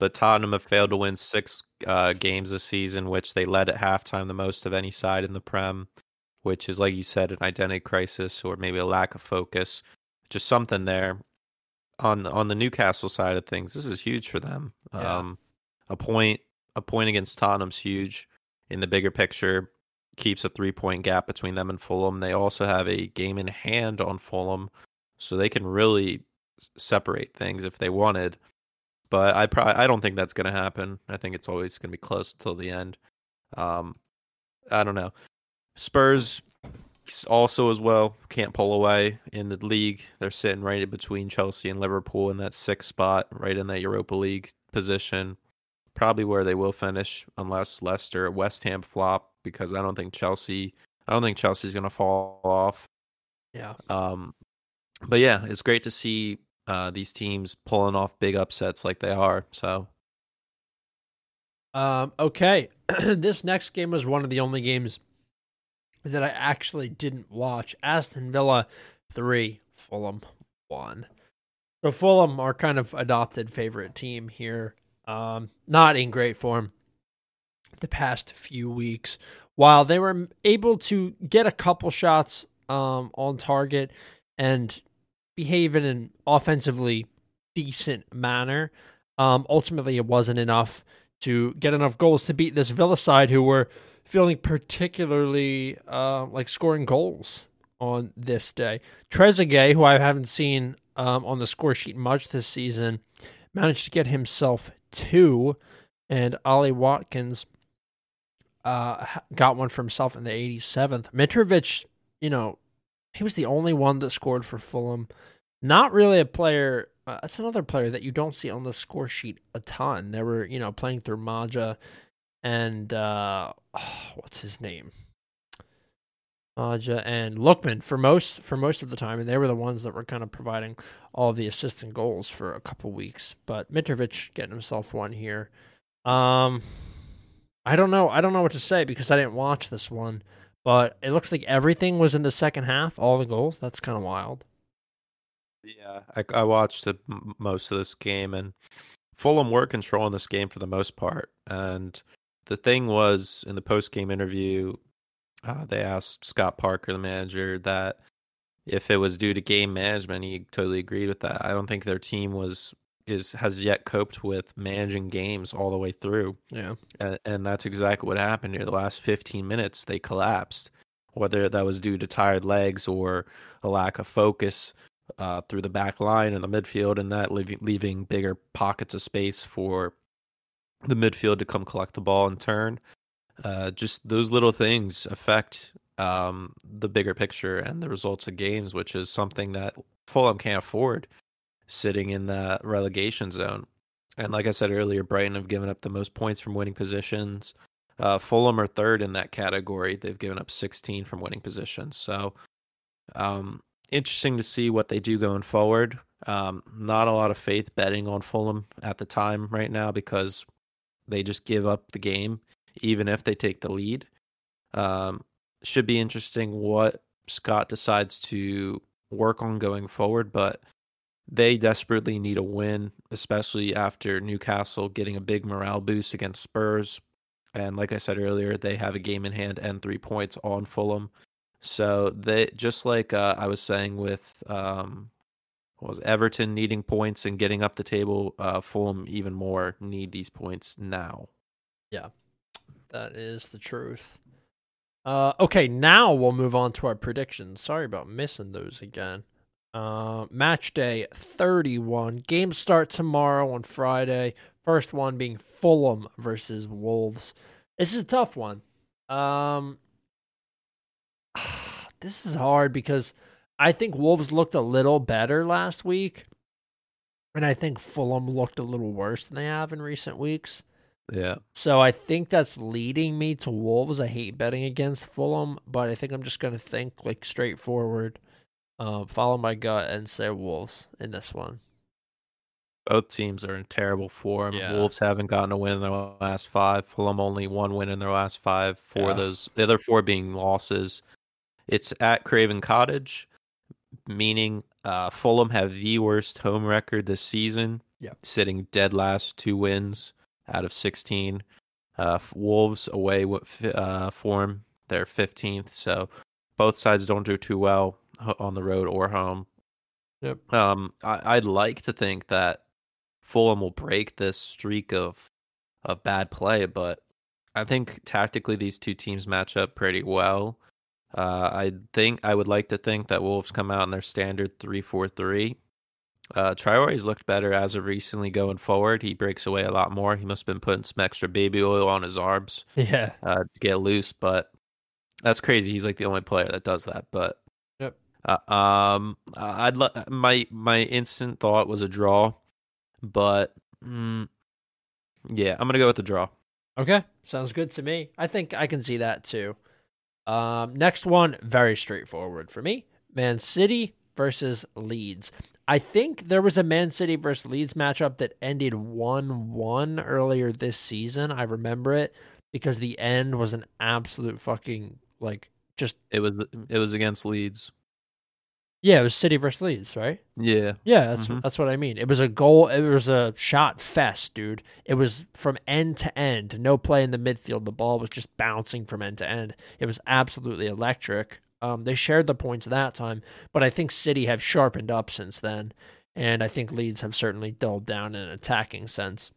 but Tottenham have failed to win six uh, games this season, which they led at halftime the most of any side in the Prem, which is, like you said, an identity crisis or maybe a lack of focus. Just something there. On on the Newcastle side of things, this is huge for them. Yeah. Um, a point a point against Tottenham's huge in the bigger picture. Keeps a three point gap between them and Fulham. They also have a game in hand on Fulham, so they can really separate things if they wanted. But I probably I don't think that's going to happen. I think it's always going to be close until the end. Um, I don't know. Spurs also as well can't pull away in the league. They're sitting right in between Chelsea and Liverpool in that sixth spot, right in that Europa League position. Probably where they will finish, unless Leicester or West Ham flop, because I don't think Chelsea. I don't think Chelsea's going to fall off. Yeah. Um, but yeah, it's great to see uh, these teams pulling off big upsets like they are. So Um, okay. [CLEARS THROAT] this next game was one of the only games that I actually didn't watch. Aston Villa 3, Fulham 1. So Fulham are kind of adopted favorite team here. Um, not in great form the past few weeks. While they were able to get a couple shots um, on target and behave in an offensively decent manner, um, ultimately it wasn't enough to get enough goals to beat this Villa side who were feeling particularly uh, like scoring goals on this day. Trezeguet, who I haven't seen um, on the score sheet much this season, managed to get himself two, and Ollie Watkins uh, got one for himself in the 87th. Mitrovic, you know, he was the only one that scored for Fulham. Not really a player. Uh, that's another player that you don't see on the score sheet a ton. They were, you know, playing through Maja and uh, [SIGHS] what's his name? Maja and Lookman for most for most of the time, and they were the ones that were kind of providing all the assistant goals for a couple weeks. But Mitrovic getting himself one here. Um, I don't know. I don't know what to say because I didn't watch this one. But it looks like everything was in the second half. All the goals. That's kind of wild. yeah, I, I watched the, most of this game, and Fulham were controlling this game for the most part. And the thing was, in the post game interview, uh, they asked Scott Parker, the manager, that if it was due to game management, he totally agreed with that. I don't think their team was is has yet coped with managing games all the way through. Yeah. and, and that's exactly what happened here. The last 15 minutes, they collapsed, whether that was due to tired legs or a lack of focus uh, through the back line and the midfield, and that leaving, leaving bigger pockets of space for the midfield to come collect the ball and turn. Uh, just those little things affect um, the bigger picture and the results of games, which is something that Fulham can't afford sitting in the relegation zone. And like I said earlier, Brighton have given up the most points from winning positions. Uh, Fulham are third in that category. They've given up 16 from winning positions. So, um, interesting to see what they do going forward. Um, not a lot of faith betting on Fulham at the time right now because they just give up the game, even if they take the lead. Um, should be interesting what Scott decides to work on going forward, but they desperately need a win, especially after Newcastle getting a big morale boost against Spurs. And like I said earlier, they have a game in hand and three points on Fulham. So they just like uh, I was saying with um, was Everton needing points and getting up the table, uh, Fulham even more need these points now. Yeah, that is the truth. Uh, okay, now we'll move on to our predictions. Sorry about missing those again. Uh, match day 31. Games start tomorrow on Friday. First one being Fulham versus Wolves. This is a tough one. Um, [SIGHS] this is hard because I think Wolves looked a little better last week, and I think Fulham looked a little worse than they have in recent weeks. Yeah. So I think that's leading me to Wolves. I hate betting against Fulham, but I think I'm just going to think like straightforward, uh, follow my gut, and say Wolves in this one. Both teams are in terrible form. Yeah. Wolves haven't gotten a win in their last five. Fulham only one win in their last five. Four Yeah. of those, the other four being losses. It's at Craven Cottage, meaning uh, Fulham have the worst home record this season. Yeah. sitting dead last, two wins out of sixteen. Uh, Wolves away with uh, form, they're fifteenth. So both sides don't do too well on the road or home. Yep. Um, I, I'd like to think that Fulham will break this streak of of bad play, but I think tactically these two teams match up pretty well. Uh, I think I would like to think that Wolves come out in their standard three four three. Uh, Traore's looked better as of recently going forward. He breaks away a lot more. He must have been putting some extra baby oil on his arms [LAUGHS] Yeah. uh, to get loose, but that's crazy. He's like the only player that does that. But Yep. uh, um, I'd lo- my my instant thought was a draw, but mm, yeah, I'm gonna go with the draw. Okay. Sounds good to me. I think I can see that too. Um, next one, very straightforward for me. Man City versus Leeds. I think there was a Man City versus Leeds matchup that ended 1 1 earlier this season. I remember it because the end was an absolute fucking, like, just, It was it was against Leeds. Yeah, it was City versus Leeds, right? Yeah, Yeah, that's Mhm. that's what I mean. It was a goal. It was a shot fest, dude. It was from end to end. No play in the midfield. The ball was just bouncing from end to end. It was absolutely electric. Um, they shared the points that time, but I think City have sharpened up since then, and I think Leeds have certainly dulled down in an attacking sense.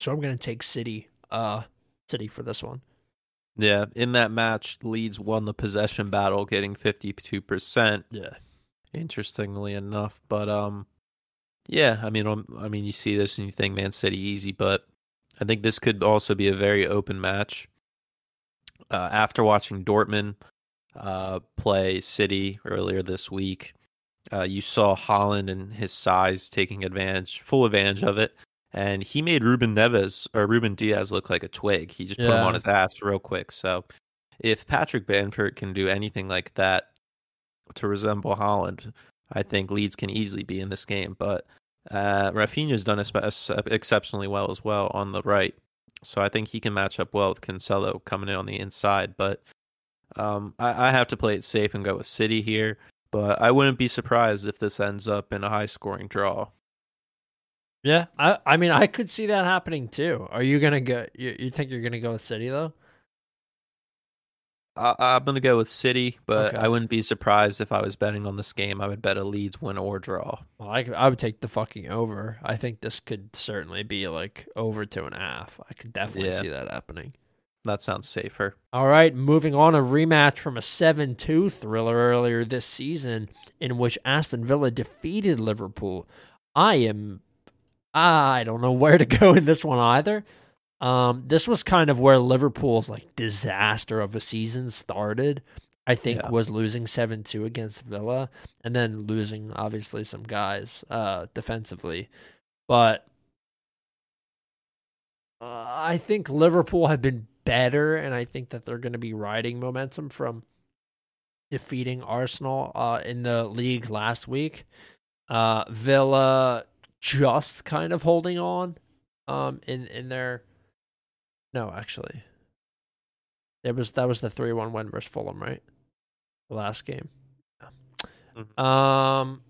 So I'm going to take City, uh, City for this one. yeah. In that match, Leeds won the possession battle, getting 52 percent. Yeah, interestingly enough. But um, yeah, I mean, um, I mean, you see this and you think Man City easy, but I think this could also be a very open match. Uh, after watching Dortmund uh, play City earlier this week, uh, you saw Haaland and his size taking advantage, full advantage of it, and he made Ruben Neves or Ruben Dias look like a twig. He just put him on his ass real quick. So, if Patrick Bamford can do anything like that to resemble Haaland, I think Leeds can easily be in this game. But uh, Raphinha's done exceptionally well as well on the right, so I think he can match up well with Cancelo coming in on the inside. But um, I, I have to play it safe and go with City here. But I wouldn't be surprised if this ends up in a high-scoring draw. yeah. I I mean, I could see that happening too. Are you gonna go? You, you think you're gonna go with City though? I, I'm gonna go with City, but Okay. I wouldn't be surprised if I was betting on this game. I would bet a Leeds win or draw. Well, I, I would take the fucking over. I think this could certainly be like over two and a half. I could definitely Yeah. see that happening. That sounds safer. All right, moving on, a rematch from a 7 2 thriller earlier this season in which Aston Villa defeated Liverpool. I am. I don't know where to go in this one either. Um, this was kind of where Liverpool's like disaster of a season started. I think Yeah. was losing seven two against Villa, and then losing obviously some guys uh, defensively, but uh, I think Liverpool have been better, and I think that they're going to be riding momentum from defeating Arsenal uh, in the league last week. Uh, Villa just kind of holding on um, in in their no, actually, it was that was the three one win versus Fulham, right? The last game. Mhm. Um.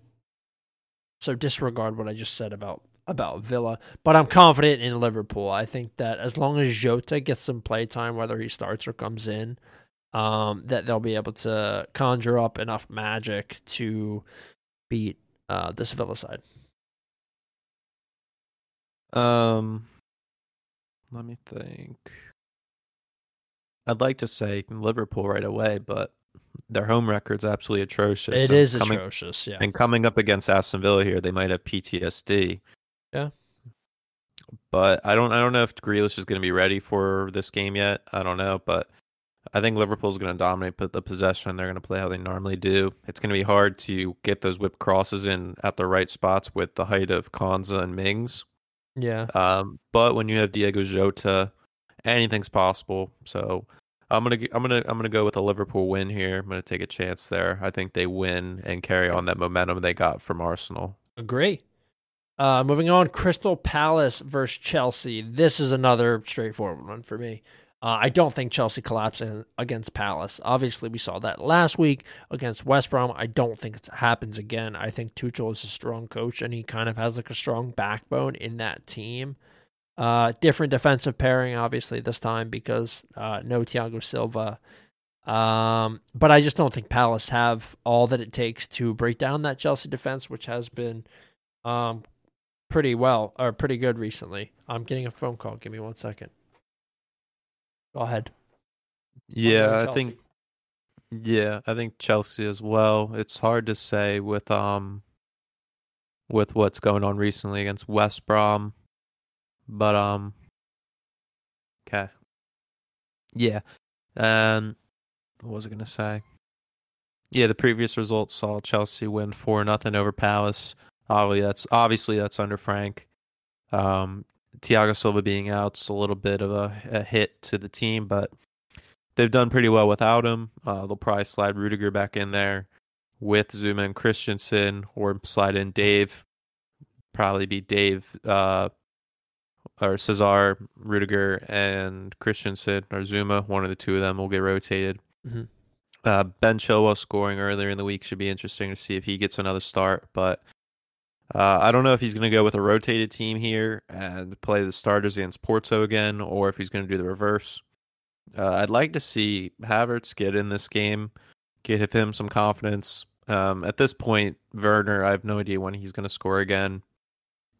So disregard what I just said about about Villa, but I'm confident in Liverpool. I think that as long as Jota gets some play time, whether he starts or comes in, um, that they'll be able to conjure up enough magic to beat uh, this Villa side. Um, let me think. I'd like to say Liverpool right away, but their home record's absolutely atrocious. It and is coming, atrocious, yeah. And coming up against Aston Villa here, they might have PTSD. Yeah. But I don't I don't know if Grealish is going to be ready for this game yet. I don't know, but I think Liverpool's going to dominate put the possession. They're going to play how they normally do. It's going to be hard to get those whip crosses in at the right spots with the height of Konsa and Mings. Yeah. Um, but when you have Diogo Jota, anything's possible. So I'm gonna I'm gonna I'm gonna go with a Liverpool win here. I'm gonna take a chance there. I think they win and carry on that momentum they got from Arsenal. Agree. Uh, moving on, Crystal Palace versus Chelsea. This is another straightforward one for me. Uh, I don't think Chelsea collapses against Palace. Obviously, we saw that last week against West Brom. I don't think it happens again. I think Tuchel is a strong coach, and he kind of has like a strong backbone in that team. Uh, different defensive pairing, obviously, this time because uh, no Thiago Silva. Um, but I just don't think Palace have all that it takes to break down that Chelsea defense, which has been um, pretty well or pretty good recently. I'm getting a phone call. Give me one second. Go ahead. Yeah, I think. Yeah, I think Chelsea as well. It's hard to say with um with what's going on recently against West Brom, but um, okay, yeah, and what was I gonna say? Yeah, the previous results saw Chelsea win four nothing over Palace. Obviously, that's obviously that's under Frank. Um, Thiago Silva being out's a little bit of a, a, hit to the team, but they've done pretty well without him. Uh, they'll probably slide Rudiger back in there with Zouma and Christensen, or slide in Dave. Probably be Dave uh, or Cesar, Rudiger, and Christensen or Zouma. One of the two of them will get rotated. Mm-hmm. Uh, ben Chilwell scoring earlier in the week should be interesting to see if he gets another start, but uh, I don't know if he's going to go with a rotated team here and play the starters against Porto again, or if he's going to do the reverse. Uh, I'd like to see Havertz get in this game, give him some confidence. Um, at this point, Werner, I have no idea when he's going to score again.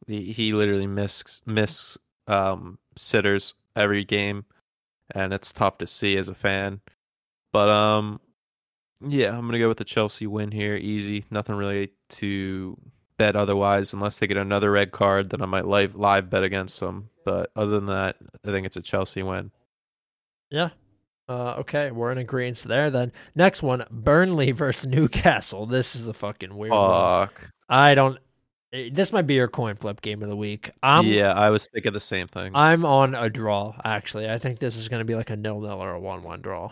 He, he literally misses miss um, sitters every game, and it's tough to see as a fan. But um, yeah, I'm gonna go with the Chelsea win here, easy. Nothing really to bet otherwise unless they get another red card then i might live live bet against them but other than that i think it's a chelsea win. Yeah. Uh, okay we're in agreement there then. Next one burnley [LAUGHS] versus newcastle. This is a fucking weird Fuck. one i don't eh, this might be your coin flip game of the week. I'm, yeah i was thinking the same thing. I'm on a draw actually. I think this is going to be like a nil nil or a one one draw.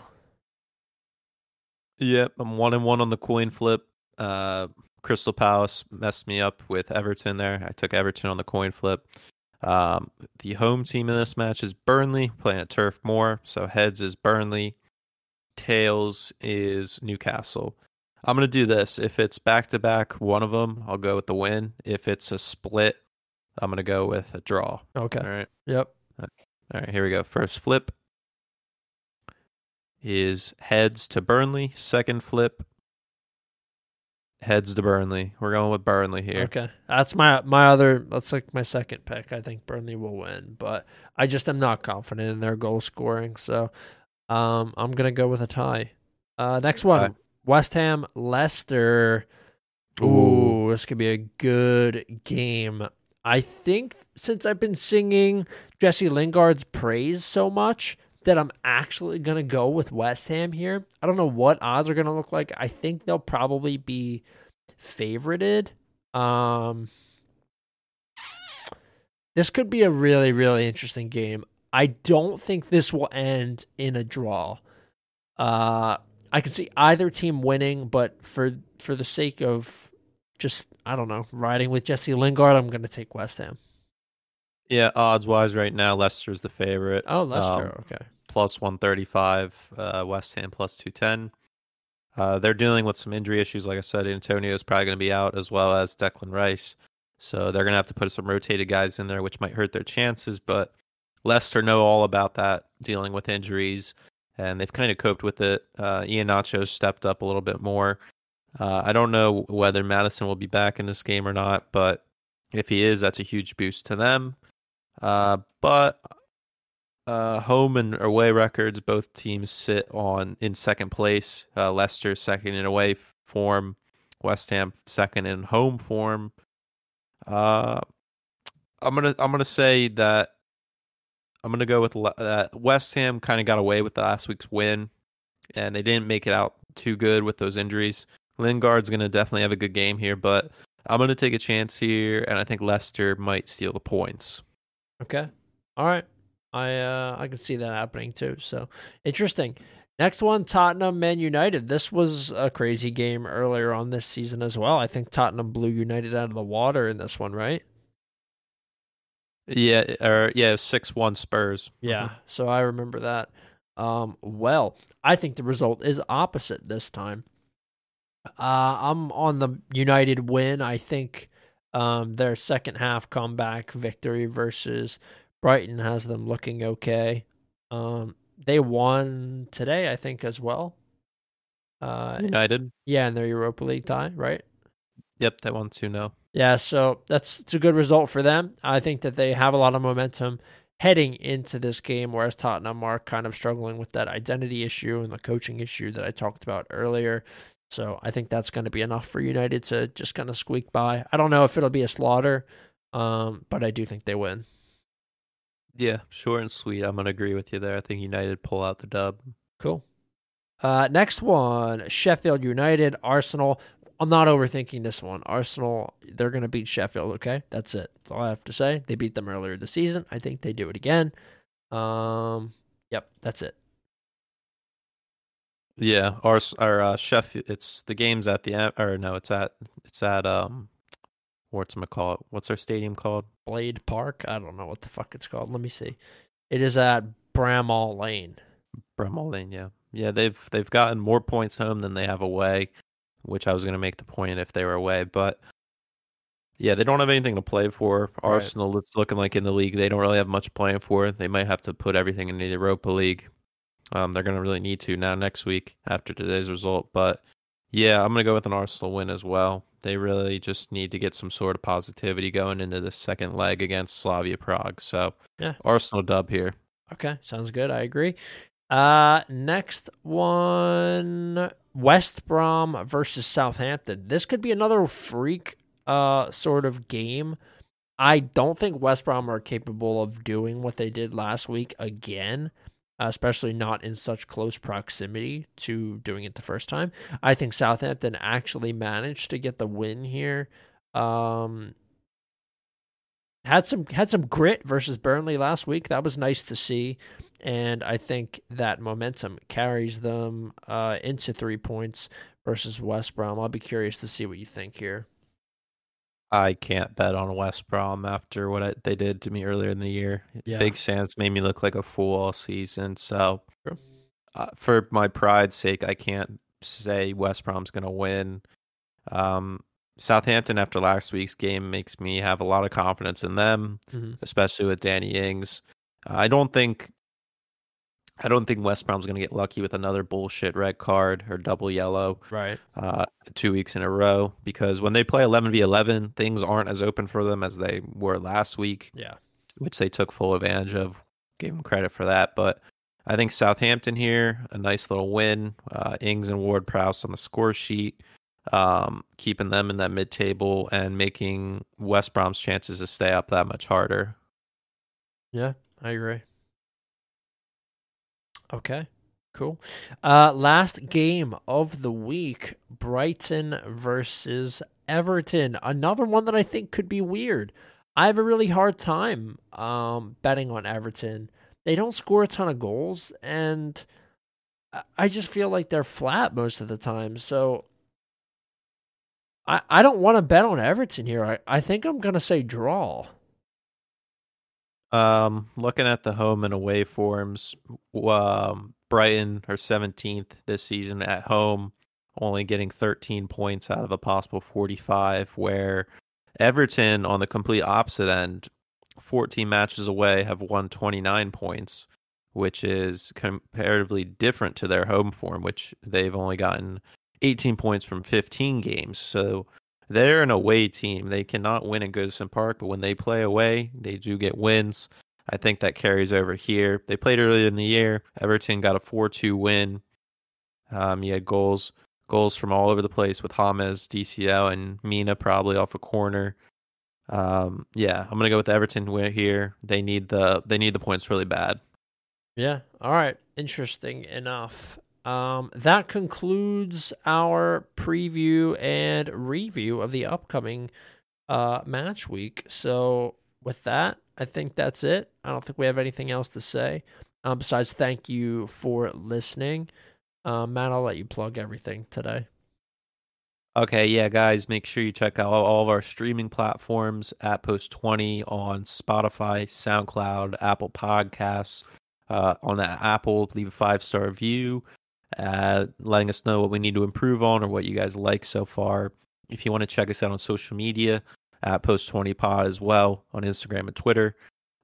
Yep i'm one and one on the coin flip. Uh Crystal Palace messed me up with Everton there. I took Everton on the coin flip. Um, the home team in this match is Burnley, playing at Turf Moor. So heads is Burnley, tails is Newcastle. I'm going to do this. If it's back to back, one of them, I'll go with the win. If it's a split, I'm going to go with a draw. Okay. All right. Yep. All right, here we go. First flip is heads to Burnley. Second flip Heads to Burnley. We're going with Burnley here. Okay, that's my my other. That's like my second pick. I think Burnley will win, but I just am not confident in their goal scoring. So, um, I'm gonna go with a tie. Uh, next one, West Ham Leicester. Ooh, Ooh, this could be a good game. I think since I've been singing Jesse Lingard's praise so much that I'm actually going to go with West Ham here. I don't know what odds are going to look like. I think they'll probably be favorited. Um, this could be a really, really interesting game. I don't think this will end in a draw. Uh, I can see either team winning, but for for the sake of just I don't know riding with Jesse Lingard, I'm going to take West Ham. Yeah, odds wise, right now Leicester's the favorite. Oh, Leicester. Um, okay plus 135, uh, West Ham plus 210. Uh, they're dealing with some injury issues. Like I said, Antonio is probably going to be out as well as Declan Rice. So they're going to have to put some rotated guys in there, which might hurt their chances. But Leicester know all about that, dealing with injuries, and they've kind of coped with it. Uh, Iheanacho stepped up a little bit more. Uh, I don't know whether Maddison will be back in this game or not, but if he is, that's a huge boost to them. Uh, but uh, home and away records, both teams sit on in second place. Uh, Leicester second in away form, West Ham second in home form. Uh, I'm gonna I'm gonna say that I'm gonna go with that. West Ham kind of got away with last week's win, and they didn't make it out too good with those injuries. Lingard's gonna definitely have a good game here, but I'm gonna take a chance here, and I think Leicester might steal the points. Okay, all right. I uh, I can see that happening too. So interesting. Next one, Tottenham Man United. This was a crazy game earlier on this season as well. I think Tottenham blew United out of the water in this one, right? Yeah, or yeah, six one Spurs. Yeah, mm-hmm. so I remember that. Um, well, I think the result is opposite this time. Uh, I'm on the United win. I think um, their second half comeback victory versus Brighton has them looking okay. Um, they won today, I think, as well. Uh, United. Yeah, in their Europa League tie, right? Yep, they won 2 0. Yeah, so that's it's a good result for them. I think that they have a lot of momentum heading into this game, whereas Tottenham are kind of struggling with that identity issue and the coaching issue that I talked about earlier. So I think that's going to be enough for United to just kind of squeak by. I don't know if it'll be a slaughter, um, but I do think they win. Yeah, short and sweet. I'm gonna agree with you there. I think United pull out the dub. Cool. Uh, next one, Sheffield United, Arsenal. I'm not overthinking this one. Arsenal, they're gonna beat Sheffield. Okay, that's it. That's all I have to say. They beat them earlier this season. I think they do it again. Um, yep, that's it. Yeah, our our uh, Sheffield. It's the game's at the or no, it's at it's at um what's call it? What's our stadium called? Blade Park. I don't know what the fuck it's called. Let me see. It is at Bramall Lane. Bramall Lane, yeah, yeah. They've they've gotten more points home than they have away, which I was going to make the point if they were away, but yeah, they don't have anything to play for. Right. Arsenal, it's looking like in the league they don't really have much playing for. They might have to put everything in the Europa League. Um, they're going to really need to now next week after today's result, but yeah, I'm going to go with an Arsenal win as well. They really just need to get some sort of positivity going into the second leg against Slavia Prague. So, yeah, Arsenal dub here. Okay, sounds good. I agree. Uh, next one, West Brom versus Southampton. This could be another freak uh sort of game. I don't think West Brom are capable of doing what they did last week again especially not in such close proximity to doing it the first time. I think Southampton actually managed to get the win here. Um, had some had some grit versus Burnley last week. That was nice to see, and I think that momentum carries them uh, into three points versus West Brom. I'll be curious to see what you think here. I can't bet on West Brom after what I, they did to me earlier in the year. Yeah. Big Sam's made me look like a fool all season. So, uh, for my pride's sake, I can't say West Brom's going to win. Um, Southampton after last week's game makes me have a lot of confidence in them, mm-hmm. especially with Danny Ings. I don't think I don't think West Brom's going to get lucky with another bullshit red card or double yellow. Right. Uh, two weeks in a row because when they play 11 v 11, things aren't as open for them as they were last week. Yeah. Which they took full advantage of. Gave them credit for that. But I think Southampton here, a nice little win. Uh, Ings and Ward Prowse on the score sheet, um, keeping them in that mid table and making West Brom's chances to stay up that much harder. Yeah, I agree. Okay. Cool. Uh, last game of the week Brighton versus Everton. Another one that I think could be weird. I have a really hard time um, betting on Everton. They don't score a ton of goals, and I just feel like they're flat most of the time. So I, I don't want to bet on Everton here. I, I think I'm going to say draw. Um, looking at the home and away forms, um, Brighton are 17th this season at home, only getting 13 points out of a possible 45, where Everton, on the complete opposite end, 14 matches away, have won 29 points, which is comparatively different to their home form, which they've only gotten 18 points from 15 games. So they're an away team. They cannot win in Goodison Park, but when they play away, they do get wins. I think that carries over here. They played earlier in the year. Everton got a 4 2 win. Um, you had goals goals from all over the place with James, DCL, and Mina probably off a corner. Um, yeah, I'm gonna go with Everton here. They need the they need the points really bad. Yeah. All right. Interesting enough. Um, that concludes our preview and review of the upcoming uh, match week. So with that, I think that's it. I don't think we have anything else to say. Um, besides, thank you for listening. Uh, Matt, I'll let you plug everything today. Okay, yeah, guys, make sure you check out all of our streaming platforms at Post 20 on Spotify, SoundCloud, Apple Podcasts. Uh, on that Apple, leave a five star review, uh, letting us know what we need to improve on or what you guys like so far. If you want to check us out on social media, at Post 20 Pod as well on Instagram and Twitter.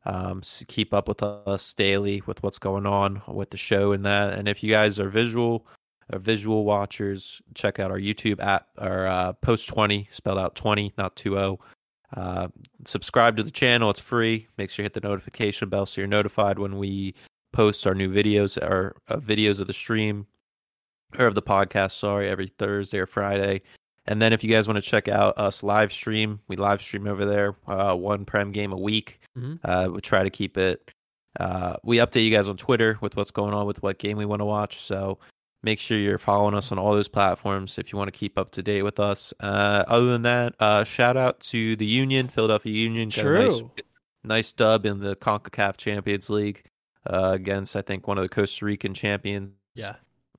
Um, so keep up with us daily with what's going on with the show and that. And if you guys are visual, or visual watchers, check out our YouTube app or uh, Post 20, spelled out 20, not 20. Uh, subscribe to the channel, it's free. Make sure you hit the notification bell so you're notified when we post our new videos or uh, videos of the stream or of the podcast, sorry, every Thursday or Friday. And then if you guys want to check out us live stream, we live stream over there, uh, one prem game a week. Mm-hmm. Uh, we try to keep it. Uh, we update you guys on Twitter with what's going on with what game we want to watch. So make sure you're following us on all those platforms if you want to keep up to date with us. Uh, other than that, uh, shout out to the Union, Philadelphia Union. True. Nice, nice, dub in the CONCACAF Champions League uh, against, I think, one of the Costa Rican champions. Yeah.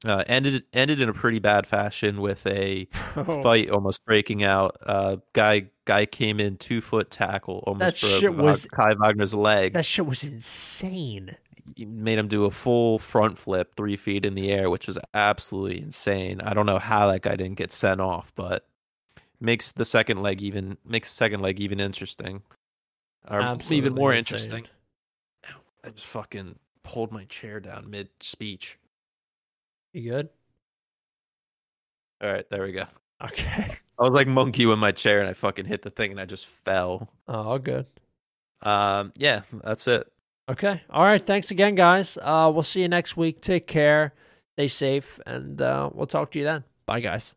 Uh, ended ended in a pretty bad fashion with a [LAUGHS] fight almost breaking out. Uh, guy guy came in two foot tackle almost that broke was, Kai Wagner's leg. That shit was insane. He made him do a full front flip three feet in the air, which was absolutely insane. I don't know how that guy didn't get sent off, but makes the second leg even makes the second leg even interesting, or absolutely even more insane. interesting. I just fucking pulled my chair down mid speech. You good? All right, there we go. Okay. [LAUGHS] I was like monkey with my chair and I fucking hit the thing and I just fell. Oh, good. Um, yeah, that's it. Okay. All right. Thanks again, guys. Uh, we'll see you next week. Take care. Stay safe, and uh, we'll talk to you then. Bye, guys.